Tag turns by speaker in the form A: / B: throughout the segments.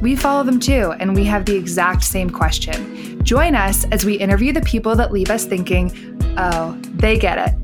A: we follow them too, and we have the exact same question. Join us as we interview the people that leave us thinking, oh, they get it.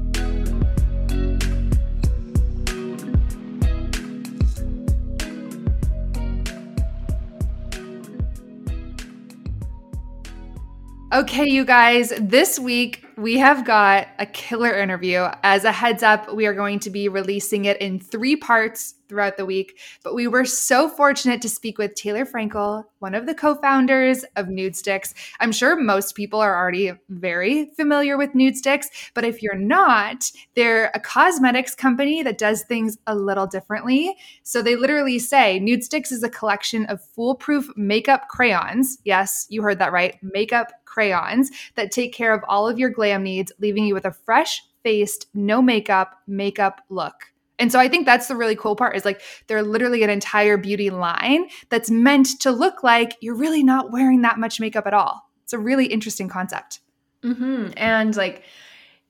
A: Okay, you guys, this week we have got a killer interview. As a heads up, we are going to be releasing it in three parts throughout the week. But we were so fortunate to speak with Taylor Frankel, one of the co founders of Nudestix. I'm sure most people are already very familiar with Nudestix, but if you're not, they're a cosmetics company that does things a little differently. So they literally say Nudestix is a collection of foolproof makeup crayons. Yes, you heard that right. Makeup crayons that take care of all of your glam needs, leaving you with a fresh faced, no makeup, makeup look. And so I think that's the really cool part is like they're literally an entire beauty line that's meant to look like you're really not wearing that much makeup at all. It's a really interesting concept.
B: Mm-hmm. And like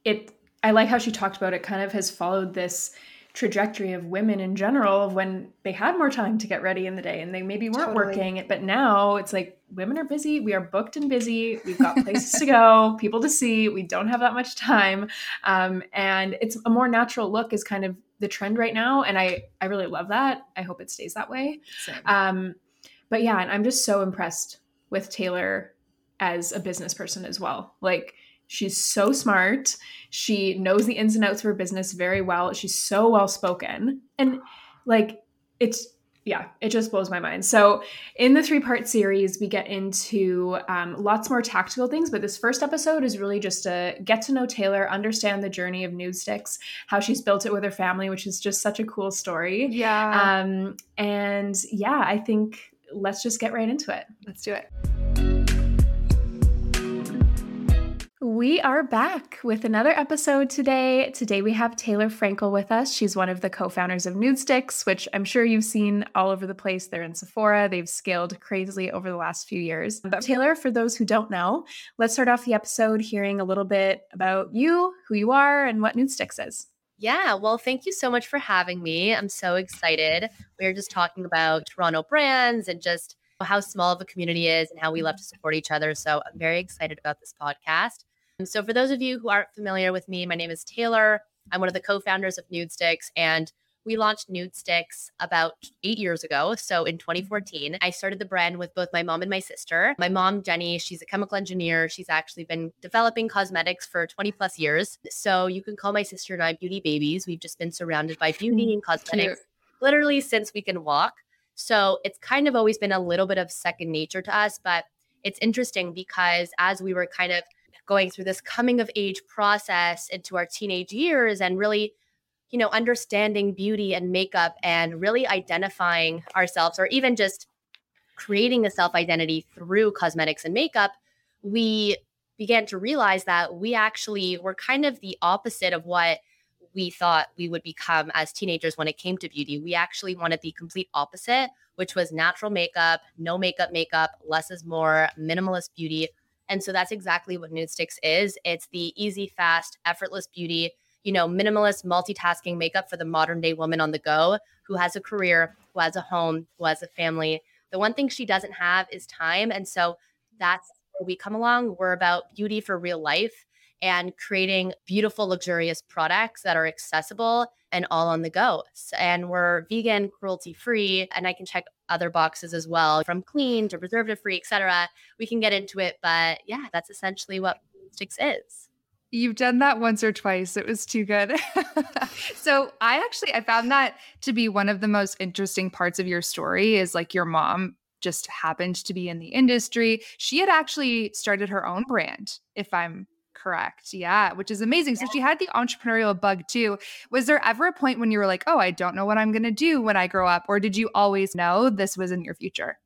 B: it, I like how she talked about it kind of has followed this trajectory of women in general of when they had more time to get ready in the day and they maybe weren't totally. working but now it's like women are busy we are booked and busy we've got places to go people to see we don't have that much time um, and it's a more natural look is kind of the trend right now and i i really love that i hope it stays that way um, but yeah and i'm just so impressed with taylor as a business person as well like She's so smart. She knows the ins and outs of her business very well. She's so well spoken. And like it's yeah, it just blows my mind. So, in the three part series, we get into um, lots more tactical things, but this first episode is really just to get to know Taylor, understand the journey of Nudestix, how she's built it with her family, which is just such a cool story.
A: Yeah.
B: Um, and yeah, I think let's just get right into it.
A: Let's do it.
B: We are back with another episode today. Today we have Taylor Frankel with us. She's one of the co-founders of Nudestix, which I'm sure you've seen all over the place. They're in Sephora. They've scaled crazily over the last few years. But Taylor, for those who don't know, let's start off the episode hearing a little bit about you, who you are, and what Nudestix is.
C: Yeah, well, thank you so much for having me. I'm so excited. We are just talking about Toronto brands and just how small of a community is and how we love to support each other. So I'm very excited about this podcast. So, for those of you who aren't familiar with me, my name is Taylor. I'm one of the co founders of Nudestix, and we launched Nudestix about eight years ago. So in 2014, I started the brand with both my mom and my sister. My mom, Jenny, she's a chemical engineer. She's actually been developing cosmetics for 20 plus years. So you can call my sister and I beauty babies. We've just been surrounded by beauty and cosmetics Cute. literally since we can walk. So it's kind of always been a little bit of second nature to us. But it's interesting because as we were kind of going through this coming of age process into our teenage years and really you know understanding beauty and makeup and really identifying ourselves or even just creating a self identity through cosmetics and makeup we began to realize that we actually were kind of the opposite of what we thought we would become as teenagers when it came to beauty. We actually wanted the complete opposite, which was natural makeup, no makeup makeup, less is more, minimalist beauty, and so that's exactly what Nudestix is. It's the easy, fast, effortless beauty, you know, minimalist multitasking makeup for the modern day woman on the go who has a career, who has a home, who has a family. The one thing she doesn't have is time. And so that's where we come along. We're about beauty for real life and creating beautiful, luxurious products that are accessible and all on the go. And we're vegan, cruelty free, and I can check other boxes as well, from clean to preservative free, etc. We can get into it, but yeah, that's essentially what Sticks is.
A: You've done that once or twice. It was too good. so I actually I found that to be one of the most interesting parts of your story is like your mom just happened to be in the industry. She had actually started her own brand, if I'm correct. Yeah, which is amazing. So she had the entrepreneurial bug too. Was there ever a point when you were like, oh, I don't know what I'm going to do when I grow up? Or did you always know this was in your future?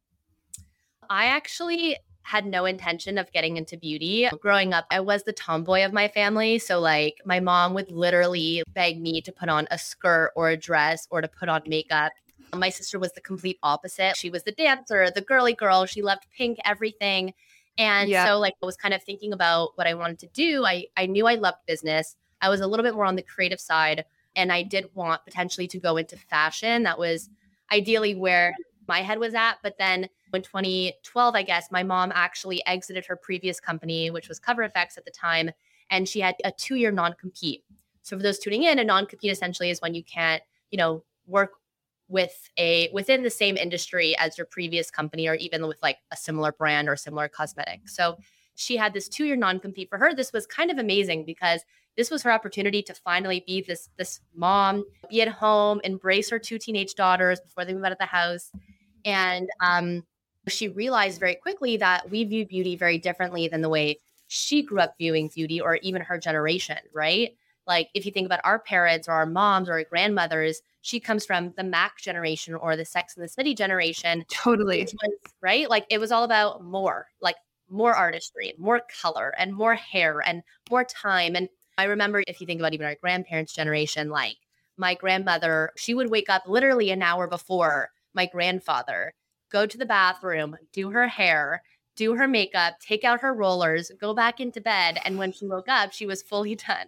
C: I actually had no intention of getting into beauty. Growing up, I was the tomboy of my family. So, like, my mom would literally beg me to put on a skirt or a dress or to put on makeup. My sister was the complete opposite. She was the dancer, the girly girl. She loved pink, everything. And
A: Yeah.
C: so, like, I was kind of thinking about what I wanted to do. I, I knew I loved business. I was a little bit more on the creative side. And I did want potentially to go into fashion. That was ideally where my head was at. But then in 2012, I guess, my mom actually exited her previous company, which was Cover FX at the time, and she had a two year non compete. So for those tuning in, a non compete essentially is when you can't, you know, work with a within the same industry as your previous company or even with like a similar brand or similar cosmetic. So she had this two year non compete for her. This was kind of amazing because this was her opportunity to finally be this this mom, be at home, embrace her two teenage daughters before they move out of the house. And um, she realized very quickly that we view beauty very differently than the way she grew up viewing beauty or even her generation, right? Like if you think about our parents or our moms or our grandmothers, she comes from the Mac generation or the Sex and the City generation,
A: Totally.
C: was right. Like it was all about more, like more artistry, more color, and more hair, and more time. And I remember if you think about even our grandparents' generation, like my grandmother, she would wake up literally an hour before my grandfather, go to the bathroom, do her hair, do her makeup, take out her rollers, go back into bed, and when she woke up, she was fully done.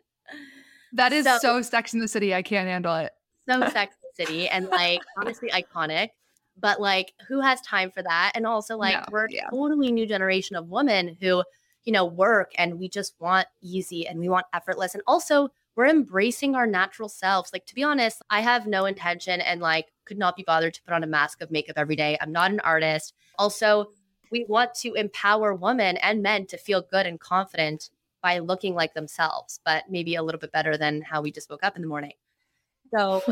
A: That is
C: So-
A: so, Sex in the City. I can't handle it.
C: so Sex in the City and like honestly iconic. But like, who has time for that? And also, like,
A: No,
C: we're a
A: yeah.
C: totally new generation of women who, you know, work and we just want easy and we want effortless. And also, we're embracing our natural selves. Like, to be honest, I have no intention and like could not be bothered to put on a mask of makeup every day. I'm not an artist. Also, we want to empower women and men to feel good and confident by looking like themselves, but maybe a little bit better than how we just woke up in the morning. So,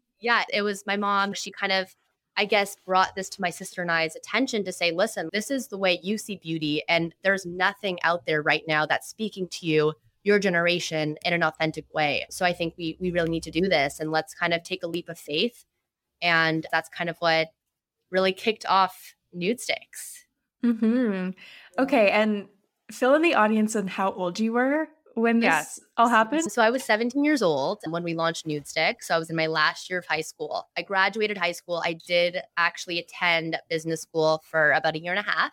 C: yeah, it was my mom. She kind of, I guess, brought this to my sister and I's attention to say, listen, this is the way you see beauty. And there's nothing out there right now that's speaking to you, your generation, in an authentic way. So I think we we really need to do this and let's kind of take a leap of faith. And that's kind of what really kicked off Nudestix.
B: hmm Okay, and fill in the audience on how old you were when this
A: Yes.
B: all happened.
C: So I was 17 years old when we launched Nude Stick. So I was in my last year of high school. I graduated high school. I did actually attend business school for about a year and a half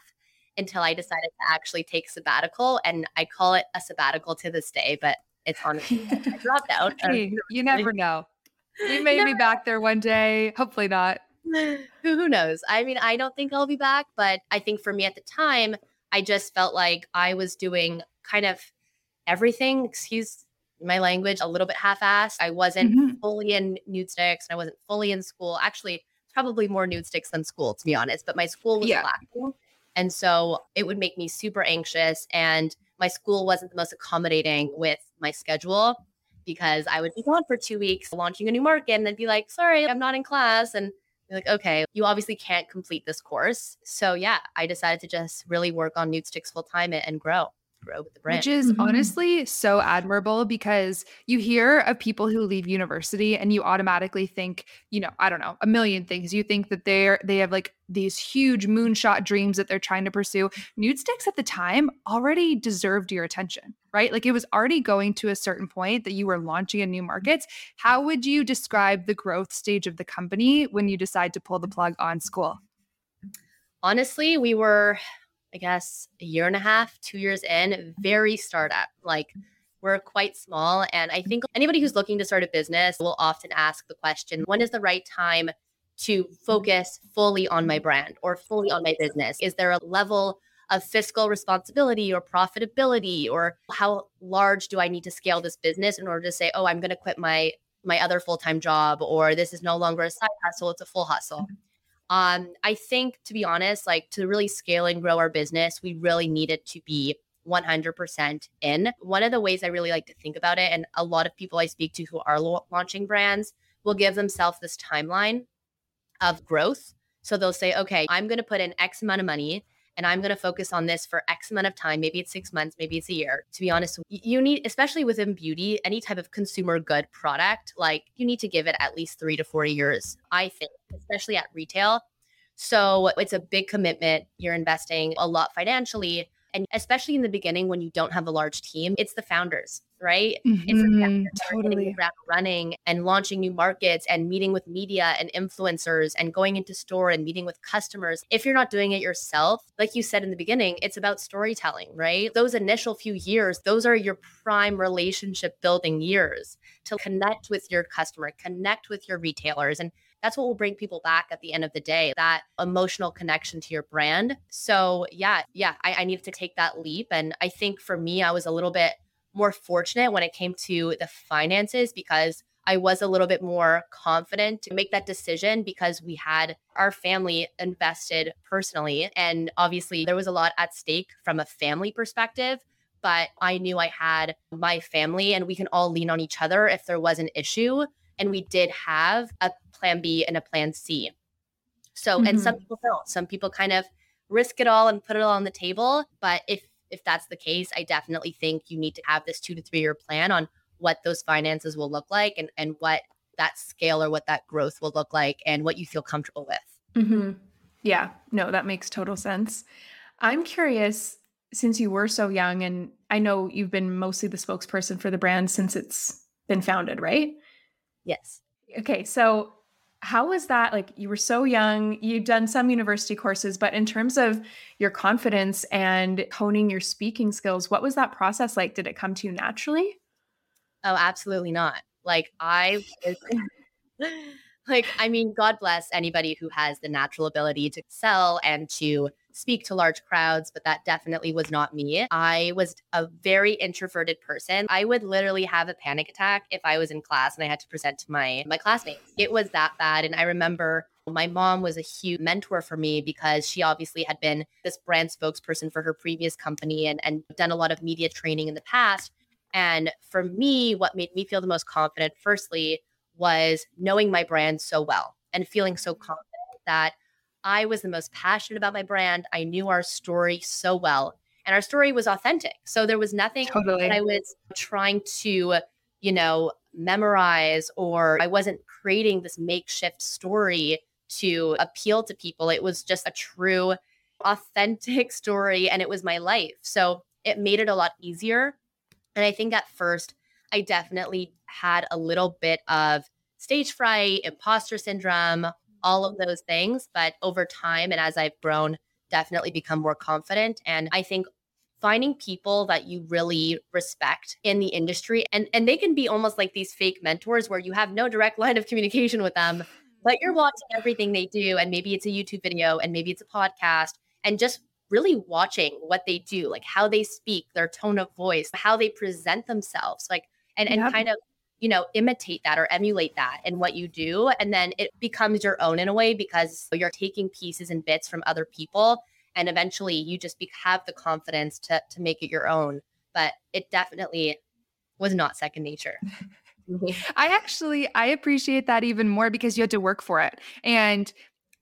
C: until I decided to actually take sabbatical. And I call it a sabbatical to this day, but it's honestly, I dropped out.
A: Hey, you never know. We may be back there one day. Hopefully not.
C: who, who knows? I mean, I don't think I'll be back, but I think for me at the time, I just felt like I was doing kind of everything, excuse my language, a little bit half assed. I wasn't
A: Mhm.
C: fully in Nudestix and I wasn't fully in school. Actually, probably more Nudestix than school, to be honest, but my school was
A: Yeah.
C: lacking. And so it would make me super anxious. And my school wasn't the most accommodating with my schedule because I would be gone for two weeks launching a new market and then be like, sorry, I'm not in class. And be like, okay, you obviously can't complete this course. So yeah, I decided to just really work on Nudestix full time and grow, grow with the brand.
A: Which is
B: Mhm.
A: honestly so admirable because you hear of people who leave university and you automatically think, you know, I don't know, a million things. You think that they're they have like these huge moonshot dreams that they're trying to pursue. Nudestix at the time already deserved your attention, right? Like it was already going to a certain point that you were launching in new markets. How would you describe the growth stage of the company when you decide to pull the plug on school?
C: honestly, we were, I guess, a year and a half, two years in, very startup. Like mm. we're quite small. And I think anybody who's looking to start a business will often ask the question when is the right time to focus fully on my brand or fully on my business? Is there a level of fiscal responsibility or profitability or how large do I need to scale this business in order to say, oh, I'm going to quit my my other full-time job or this is no longer a side hustle, it's a full hustle. Mm-hmm. Um, I think to be honest, like to really scale and grow our business, we really needed to be 100% in. One of the ways I really like to think about it, and a lot of people I speak to who are lo- launching brands will give themselves this timeline of growth. So they'll say, okay, I'm going to put in X amount of money and I'm going to focus on this for X amount of time. Maybe it's six months, maybe it's a year. To be honest, you need, especially within beauty, any type of consumer good product, like you need to give it at least three to four years, I think, especially at retail. So it's a big commitment. You're investing a lot financially. And especially in the beginning when you don't have a large team, it's the founders, right?
A: Mm-hmm,
C: it's the founders
A: totally.
C: running and launching new markets and meeting with media and influencers and going into store and meeting with customers. If you're not doing it yourself, like you said in the beginning, it's about storytelling, right? Those initial few years, those are your prime relationship building years to connect with your customer, connect with your retailers. And that's what will bring people back at the end of the day that emotional connection to your brand. So yeah yeah I, I, needed to take that leap. And i think for me i was a little bit more fortunate when it came to the finances because i was a little bit more confident to make that decision because we had our family invested personally. And obviously there was a lot at stake from a family perspective but i knew i had my family and we can all lean on each other if there was an issue. And we did have a plan B and a plan C. So, mm-hmm. and some people don't. Some people kind of risk it all and put it all on the table. But if if that's the case, I definitely think you need to have this two to three year plan on what those finances will look like and and what that scale or what that growth will look like and what you feel comfortable with.
B: Mm-hmm. Yeah, no, that makes total sense. I'm curious since you were so young, and I know you've been mostly the spokesperson for the brand since it's been founded, right?
C: Yes.
B: Okay, so how was that? Like you were so young you'd done some university courses but in terms of your confidence and honing your speaking skills what was that process like? Did it come to you naturally?
C: Oh absolutely not. Like i like i mean god bless anybody who has the natural ability to sell and to speak to large crowds, but that definitely was not me. I was a very introverted person. I would literally have a panic attack if I was in class and I had to present to my my classmates. It was that bad and I remember my mom was a huge mentor for me because she obviously had been this brand spokesperson for her previous company and, and done a lot of media training in the past. And for me, what made me feel the most confident, firstly, was knowing my brand so well and feeling so confident that I was the most passionate about my brand. I knew our story so well, and our story was authentic. So there was nothing totally. that I was trying to, you know, memorize or I wasn't creating this makeshift story to appeal to people. It was just a true, authentic story, and it was my life. So it made it a lot easier. And I think at first, I definitely had a little bit of stage fright, imposter syndrome, all of those things. But over time and as I've grown, definitely become more confident. And I think finding people that you really respect in the industry and and they can be almost like these fake mentors where you have no direct line of communication with them but you're watching everything they do and maybe it's a YouTube video and maybe it's a podcast and just really watching what they do like how they speak their tone of voice how they present themselves like and and kind of you know, imitate that or emulate that in what you do. And then it becomes your own in a way because you're taking pieces and bits from other people. And eventually you just have the confidence to, to make it your own. But it definitely was not second nature.
A: I actually I appreciate that even more because you had to work for it. And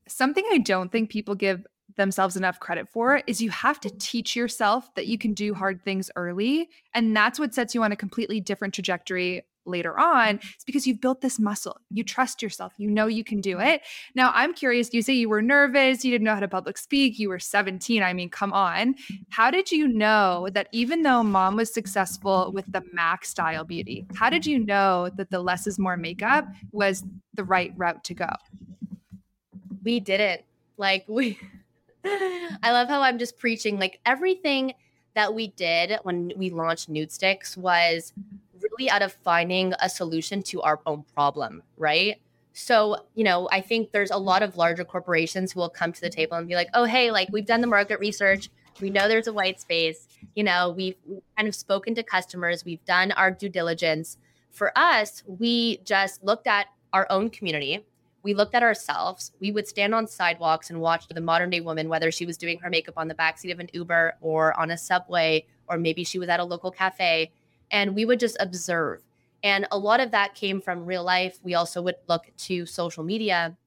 A: something I don't think people give themselves enough credit for is you have to teach yourself that you can do hard things early and that's what sets you on a completely different trajectory later on it's because you've built this muscle. You trust yourself. You know you can do it. Now i'm curious you say you were nervous you didn't know how to public speak you were 17 i mean come on. Mm-hmm. How did you know that even though mom was successful with the mac style beauty how did you know that the less is more makeup was the right route to go?
C: We didn't. Like we i love how i'm just preaching like everything that we did when we launched Nudestix was really out of finding a solution to our own problem, right? So, you know, I think there's a lot of larger corporations who will come to the table and be like, oh, hey, like we've done the market research. We know there's a white space. You know, we've kind of spoken to customers, we've done our due diligence. For us, we just looked at our own community. We looked at ourselves. We would stand on sidewalks and watch the modern day woman, whether she was doing her makeup on the backseat of an Uber or on a subway, or maybe she was at a local cafe and we would just observe. And a lot of that came from real life. We also would look to social media.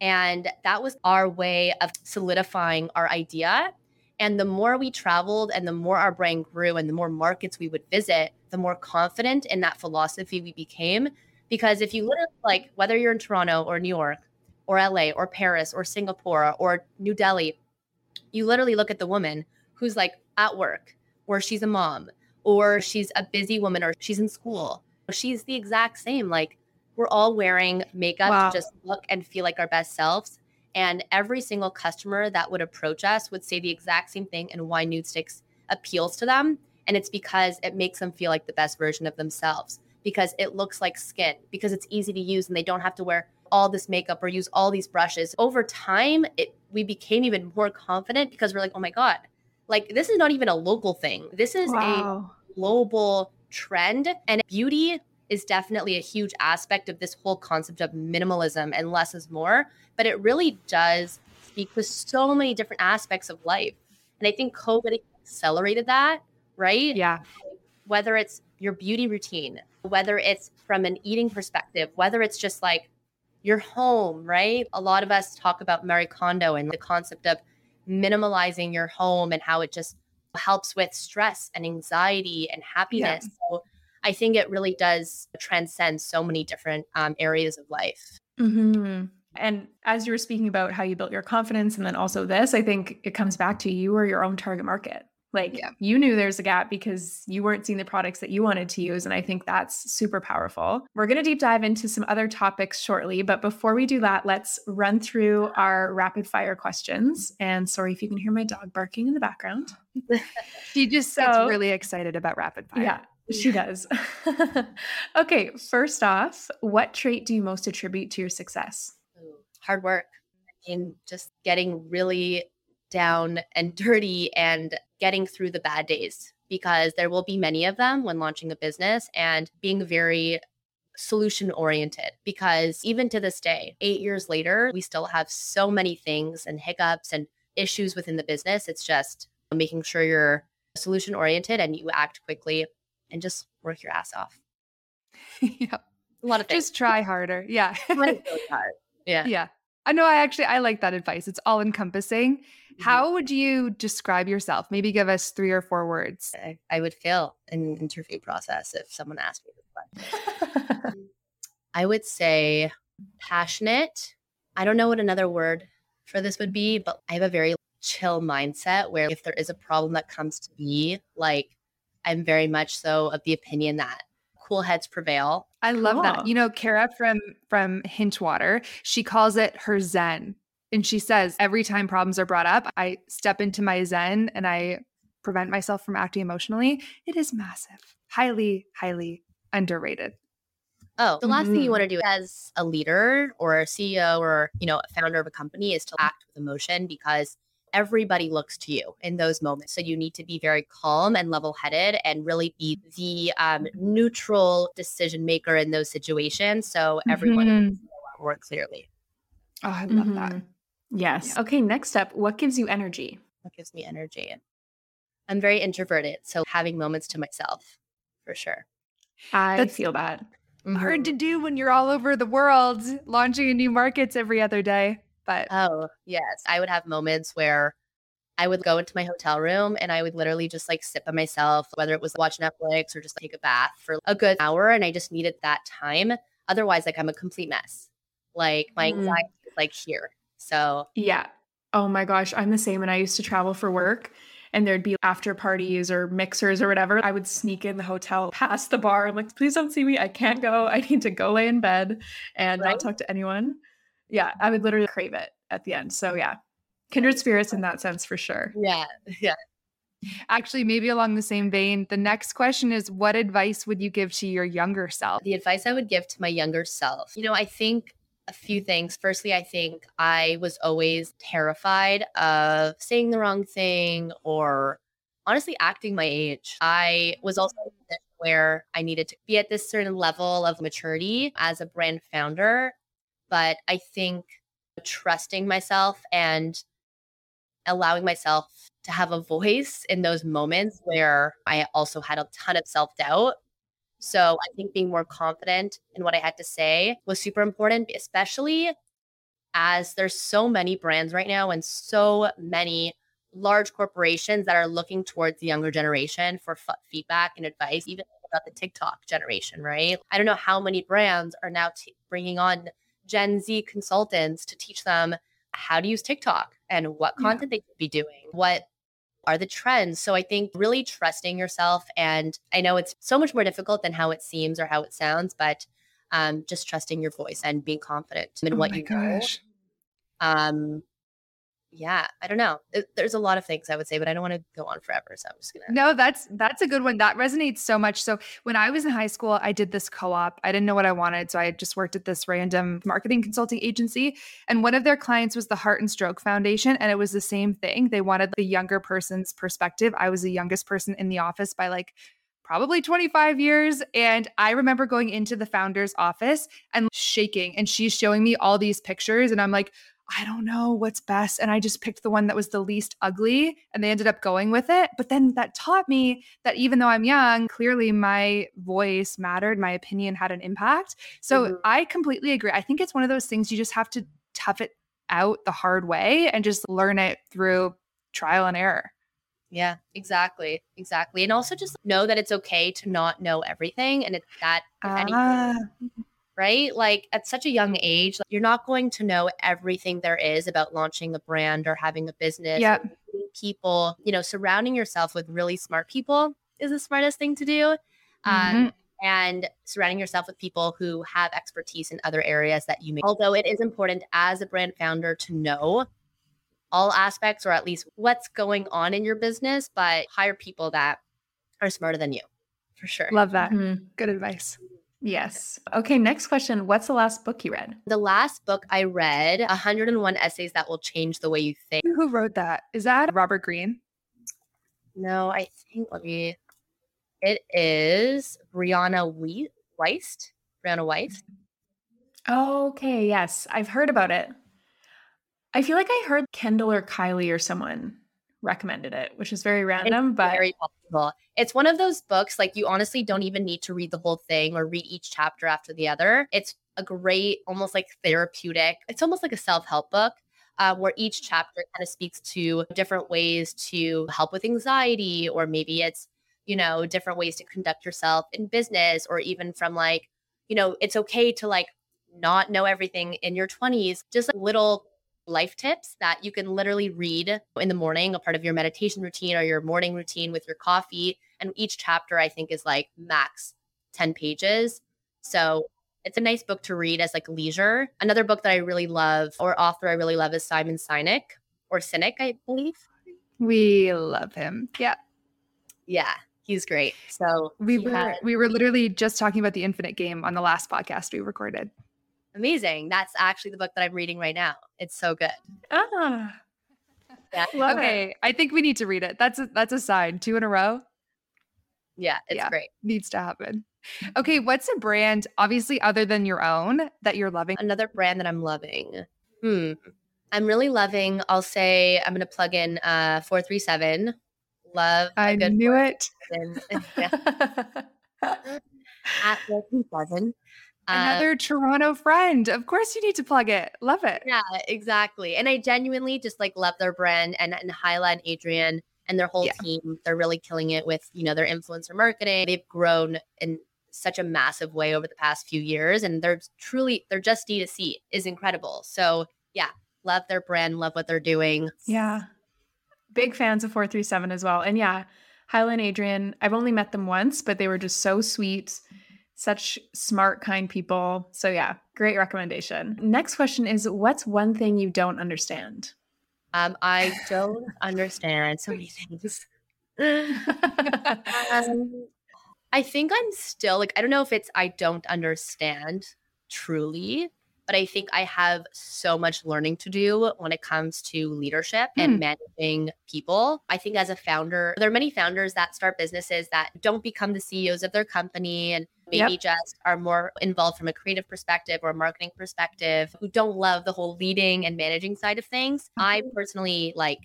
C: And that was our way of solidifying our idea. And the more we traveled and the more our brain grew and the more markets we would visit, the more confident in that philosophy we became. Because if you live like whether you're in Toronto or New York, or LA or Paris or Singapore or New Delhi, you literally look at the woman who's like at work or she's a mom or she's a busy woman or she's in school. She's the exact same. Like we're all wearing makeup
A: Wow.
C: to just look and feel like our best selves. And every single customer that would approach us would say the exact same thing and why Nudestix appeals to them. And it's because it makes them feel like the best version of themselves because it looks like skin, because it's easy to use and they don't have to wear all this makeup or use all these brushes. Over time, it we became even more confident because we're like, oh my God, like this is not even a local thing. This is a global trend. And beauty is definitely a huge aspect of this whole concept of minimalism and less is more. But it really does speak to so many different aspects of life. And I think COVID accelerated that, right?
A: Yeah.
C: Whether it's your beauty routine, whether it's from an eating perspective, whether it's just like your home, right? A lot of us talk about Marie Kondo and the concept of minimalizing your home and how it just helps with stress and anxiety and happiness. So I think it really does transcend so many different um, areas of life.
B: hmm And as you were speaking about how you built your confidence and then also this, I think it comes back to you or your own target market. Like
A: Yeah.
B: you knew there's a gap because you weren't seeing the products that you wanted to use. And I think that's super powerful. We're going to deep dive into some other topics shortly. But before we do that, let's run through our rapid fire questions. And sorry if you can hear my dog barking in the background.
A: She just
B: So-
A: gets really excited about rapid fire.
B: Yeah, she does. okay, first off, what trait do you most attribute to your success?
C: Hard work and just getting really down and dirty and getting through the bad days because there will be many of them when launching a business and being very solution oriented because even to this day 8 years later we still have so many things and hiccups and issues within the business it's just making sure you're solution oriented and you act quickly and just work your ass off
A: yeah.
C: a lot of things
A: Just try harder. Yeah.
C: Really hard yeah
A: yeah. I know I actually I like that advice. It's all encompassing.
C: Mm-hmm.
A: How would you describe yourself? Maybe give us three or four words.
C: I, I would fail an interview process if someone asked me this question. I would say passionate. I don't know what another word for this would be, but I have a very chill mindset where if there is a problem that comes to me, like I'm very much so of the opinion that cool heads prevail.
A: I love that. You know, Kara from from Hintwater, she calls it her zen. And she says every time problems are brought up, I step into my zen and I prevent myself from acting emotionally. It is massive. Highly, highly underrated.
C: Oh, the last thing
B: Mhm.
C: you want to do as a leader or a CEO or, you know, a founder of a company is to act with emotion because everybody looks to you in those moments. So you need to be very calm and level-headed and really be the um, neutral decision maker in those situations. So everyone
A: Mhm.
C: can work clearly.
A: Oh, I love that.
B: Mhm. Yes. Okay, next up, what gives you energy?
C: What gives me energy? I'm very introverted, so having moments to myself for sure.
B: I
A: That's
B: feel that.
A: Hard to do when you're all over the world, launching in new markets every other day. But
C: Oh, yes. I would have moments where I would go into my hotel room and I would literally just like sit by myself, whether it was watch Netflix or just take a bath for a good hour. And I just needed that time. Otherwise, like I'm a complete mess. Like my
B: Mm.
C: anxiety is like here. So
B: Yeah. Oh my gosh, I'm the same. And I used to travel for work and there'd be after parties or mixers or whatever. I would sneak in the hotel past the bar. I'm like, please don't see me. I can't go. I need to go lay in bed and
C: Right?
B: not talk to anyone. Yeah, I would literally crave it at the end. So yeah, kindred spirits in that sense for sure.
C: yeah, yeah.
A: actually, maybe along the same vein, the next question is what advice would you give to your younger self?
C: The advice I would give to my younger self, you know, I think a few things. Firstly, I think I was always terrified of saying the wrong thing or honestly acting my age. I was also in a position where I needed to be at this certain level of maturity as a brand founder. But I think trusting myself and allowing myself to have a voice in those moments where I also had a ton of self doubt so I think being more confident in what I had to say was super important, especially as there's so many brands right now and so many large corporations that are looking towards the younger generation for f- feedback and advice, even about the TikTok generation, right? I don't know how many brands are now t- bringing on Gen Z consultants to teach them how to use TikTok and what
B: Yeah.
C: content they could be doing, what are the trends. So I think really trusting yourself. And I know it's so much more difficult than how it seems or how it sounds, but um, just trusting your voice and being confident in
A: Oh
C: what you
A: gosh.
C: Um, yeah, I don't know. There's a lot of things I would say, but I don't want to go on forever. So I'm just gonna.
A: No, that's that's a good one. That resonates so much. So when I was in high school, I did this co-op. I didn't know what I wanted, so I just worked at this random marketing consulting agency. And one of their clients was the Heart and Stroke Foundation, and it was the same thing. They wanted the younger person's perspective. I was the youngest person in the office by like probably 25 years. And I remember going into the founder's office and shaking, and she's showing me all these pictures, and I'm like, I don't know what's best. And I just picked the one that was the least ugly and they ended up going with it. But then that taught me that even though I'm young, clearly my voice mattered, my opinion had an impact. So
C: Mhm.
A: I completely agree. I think it's one of those things you just have to tough it out the hard way and just learn it through trial and error.
C: Yeah, exactly, exactly, and also just know that it's okay to not know everything, and it's that if anything,
A: Ah,
C: right? Like at such a young age, you're not going to know everything there is about launching a brand or having a business. Yeah. People, you know, surrounding yourself with really smart people is the smartest thing to do. Um,
A: Mhm.
C: and surrounding yourself with people who have expertise in other areas that you may. Although it is important as a brand founder to know all aspects or at least what's going on in your business, but hire people that are smarter than you for sure.
A: love that.
B: Mhm.
A: Good advice.
B: Yes. Okay, next question. What's the last book you read?
C: The last book I read, 101 Essays That Will Change the Way You Think.
A: Who wrote that? Is that Robert Greene?
C: No, I think, let me, it is Brianna Wee- Wiest. Brianna Wiest.
B: Okay, yes. I've heard about it. I feel like I heard Kendall or Kylie or someone recommended it, which is very random, but
C: very possible. It's one of those books, like you honestly don't even need to read the whole thing or read each chapter after the other. It's a great, almost like therapeutic, it's almost like a self help book. Uh, where each chapter kind of speaks to different ways to help with anxiety, or maybe it's, you know, different ways to conduct yourself in business, or even from like, you know, it's okay to like not know everything in your 20s, just like little life tips that you can literally read in the morning, a part of your meditation routine or your morning routine with your coffee. And each chapter, I think, is like max 10 pages. So it's a nice book to read as like leisure. Another book that I really love, or author I really love, is Simon Sinek or Cynic, I believe.
A: We love him. Yeah.
C: Yeah, he's great. So
A: We were
C: had-
A: we were literally just talking about the Infinite Game on the last podcast we recorded.
C: Amazing. That's actually the book that I'm reading right now. It's so good.
B: ah,
C: Yeah.
B: love it.
A: okay, I think we need to read it. That's a, that's a sign. Two in a row
C: Yeah, it's
A: Yeah.
C: great.
A: needs to happen. Okay, what's a brand obviously other than your own that you're loving?
C: Another brand that I'm loving. Hmm. I'm really loving, I'll say, I'm going to plug in uh 437. Love
A: I knew it.
C: 437. yeah, at 437. Uh,
A: Another Toronto friend. Of course you need to plug it. Love it.
C: Yeah, exactly. And I genuinely just like love their brand and, and Hyla and Adrian and their whole
A: Yeah.
C: team. They're really killing it with, you know, their influencer marketing. They've grown in such a massive way over the past few years. And they're truly, they're just D2C is incredible. So yeah, love their brand, love what they're doing.
B: Yeah. Big fans of 437 as well. And yeah, Hyla and Adrian, I've only met them once, but they were just so sweet, such smart, kind people. So yeah, great recommendation. Next question is what's one thing you don't understand?
C: Um, I don't understand so many things. Um, I think I'm still like, I don't know if it's I don't understand truly, but I think I have so much learning to do when it comes to leadership
A: Hmm.
C: and managing people. I think as a founder, there are many founders that start businesses that don't become the CEOs of their company and maybe just are more involved from a creative perspective or a marketing perspective who don't love the whole leading and managing side of things. I personally like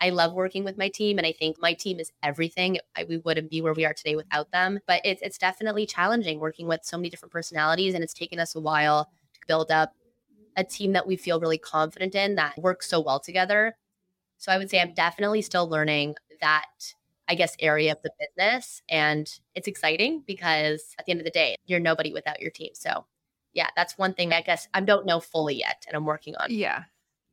C: I love working with my team, and I think my team is everything. I, we wouldn't be where we are today without them. But it's it's definitely challenging working with so many different personalities, and it's taken us a while build up a team that we feel really confident in that works so well together. So I would say I'm definitely still learning that I guess area of the business, and it's exciting because at the end of the day, you're nobody without your team. So yeah, that's one thing I guess I don't know fully yet and I'm working on.
A: Yeah.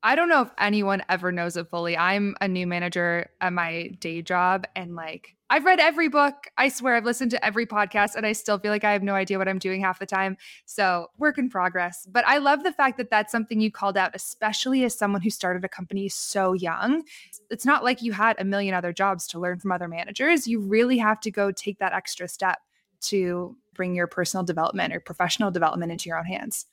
A: I don't know if anyone ever knows it fully. I'm a new manager at my day job and like I've read every book. I swear I've listened to every podcast and I still feel like I have no idea what I'm doing half the time. So, work in progress. But I love the fact that that's something you called out, especially as someone who started a company so young. It's not like you had a million other jobs to learn from other managers. You really have to go take that extra step to bring your personal development or professional development into your own hands.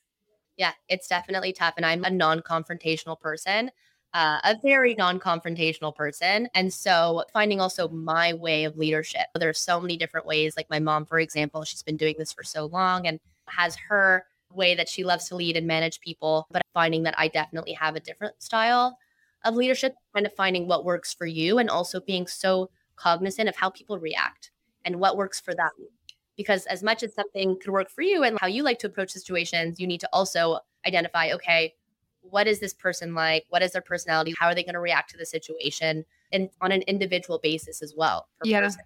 C: Yeah, it's definitely tough. And I'm a non confrontational person, uh, a very non confrontational person. And so finding also my way of leadership. There's so many different ways. Like my mom, for example, she's been doing this for so long and has her way that she loves to lead and manage people. But finding that I definitely have a different style of leadership, kind of finding what works for you and also being so cognizant of how people react and what works for them because as much as something could work for you and how you like to approach situations, you need to also identify, okay, what is this person like? What is their personality? How are they going to react to the situation? And on an individual basis as well.
A: yeah.
C: Person,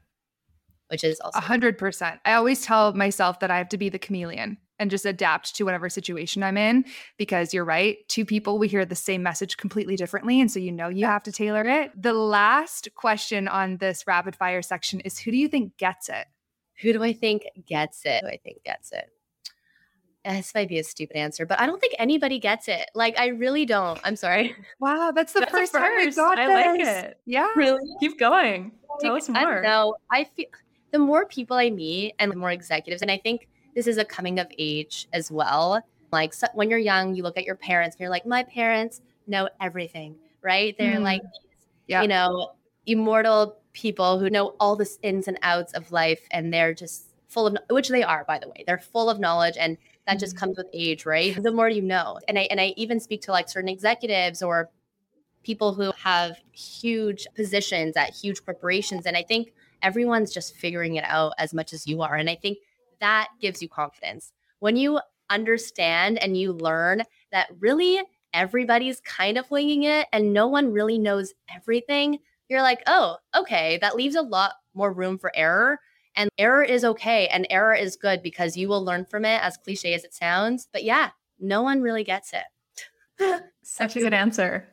C: which is also
A: a hundred percent. I always tell myself that I have to be the chameleon and just adapt to whatever situation I'm in because you're right. Two people, we hear the same message completely differently. And so you know you have to tailor it. The last question on this rapid fire section is who do you think gets it?
C: Who do I think gets it? Who I think gets it? This might be a stupid answer, but I don't think anybody gets it. Like, I really don't. I'm sorry.
A: Wow, that's the
B: That's a
A: first time we got
B: I like
A: this.
B: it.
A: Yeah.
C: Really?
B: Keep going. Tell
C: Like,
B: us
C: I
B: more.
C: don't know. I feel the more people I meet and the more executives, and I think this is a coming of age as well. Like so, when you're young, you look at your parents and you're like, my parents know everything, right? They're
B: Mm.
C: like,
A: Yeah.
C: you know, immortal people who know all the ins and outs of life, and they're just full of, which they are, by the way. They're full of knowledge, and that just mm-hmm. comes with age, right? The more you know, and I and I even speak to like certain executives or people who have huge positions at huge corporations. And I think everyone's just figuring it out as much as you are. And I think that gives you confidence. When you understand and you learn that really everybody's kind of winging it and no one really knows everything, you're like, oh, okay, that leaves a lot more room for error. And error is okay and error is good because you will learn from it, as cliche as it sounds. But yeah, no one really gets it.
B: Such a good answer.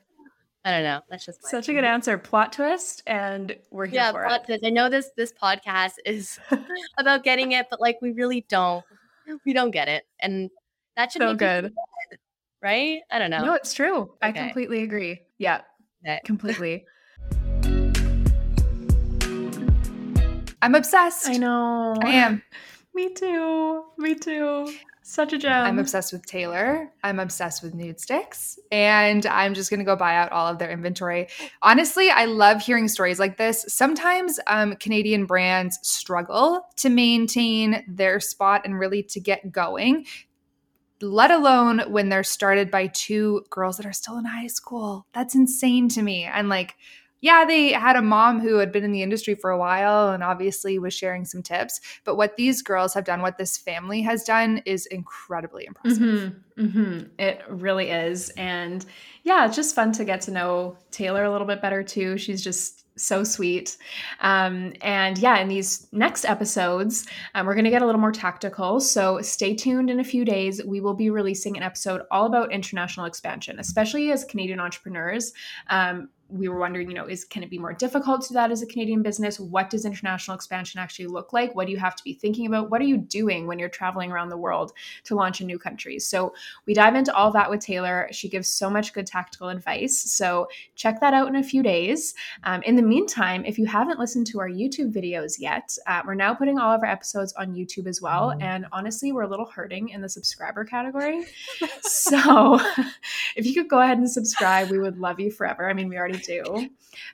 C: I don't know. That's just
B: Such a good answer. Plot twist, and we're here
C: yeah
B: for
C: plot
B: it.
C: twist. i know this this podcast is about getting it but like we really don't we don't get it and that should
B: So
C: feel
B: good.
C: good, right i don't know
B: No, it's true. I completely agree. Yeah,
C: Okay.
B: completely.
A: I'm obsessed.
B: I know.
A: I am.
B: Me too. Me too. Such a gem.
A: I'm obsessed with Taylor. I'm obsessed with Nudestix. And I'm just going to go buy out all of their inventory. Honestly, I love hearing stories like this. Sometimes um, Canadian brands struggle to maintain their spot and really to get going, let alone when they're started by two girls that are still in high school. That's insane to me. And like, yeah, they had a mom who had been in the industry for a while and obviously was sharing some tips. But what these girls have done, what this family has done, is incredibly impressive.
B: hmm hmm It really is. And yeah, it's just fun to get to know Taylor a little bit better too. She's just so sweet. Um, and yeah, in these next episodes, um, we're going to get a little more tactical. So stay tuned in a few days. We will be releasing an episode all about international expansion, especially as Canadian entrepreneurs. Um, we were wondering, you know, is can it be more difficult to do that as a Canadian business? What does international expansion actually look like? What do you have to be thinking about? What are you doing when you're traveling around the world to launch a new country? So we dive into all that with Taylor. She gives so much good tactical advice. So check that out in a few days. Um, in the meantime, if you haven't listened to our YouTube videos yet, uh, we're now putting all of our episodes on YouTube as well. And honestly, we're a little hurting in the subscriber category. so if you could go ahead and subscribe, we would love you forever. I mean, we already do.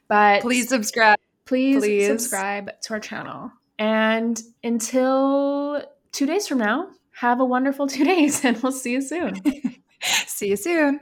B: But
A: Please subscribe.
B: please,
A: please.
B: subscribe to our channel. And until two days from now, have a wonderful two days and we'll see you soon.
A: See you soon.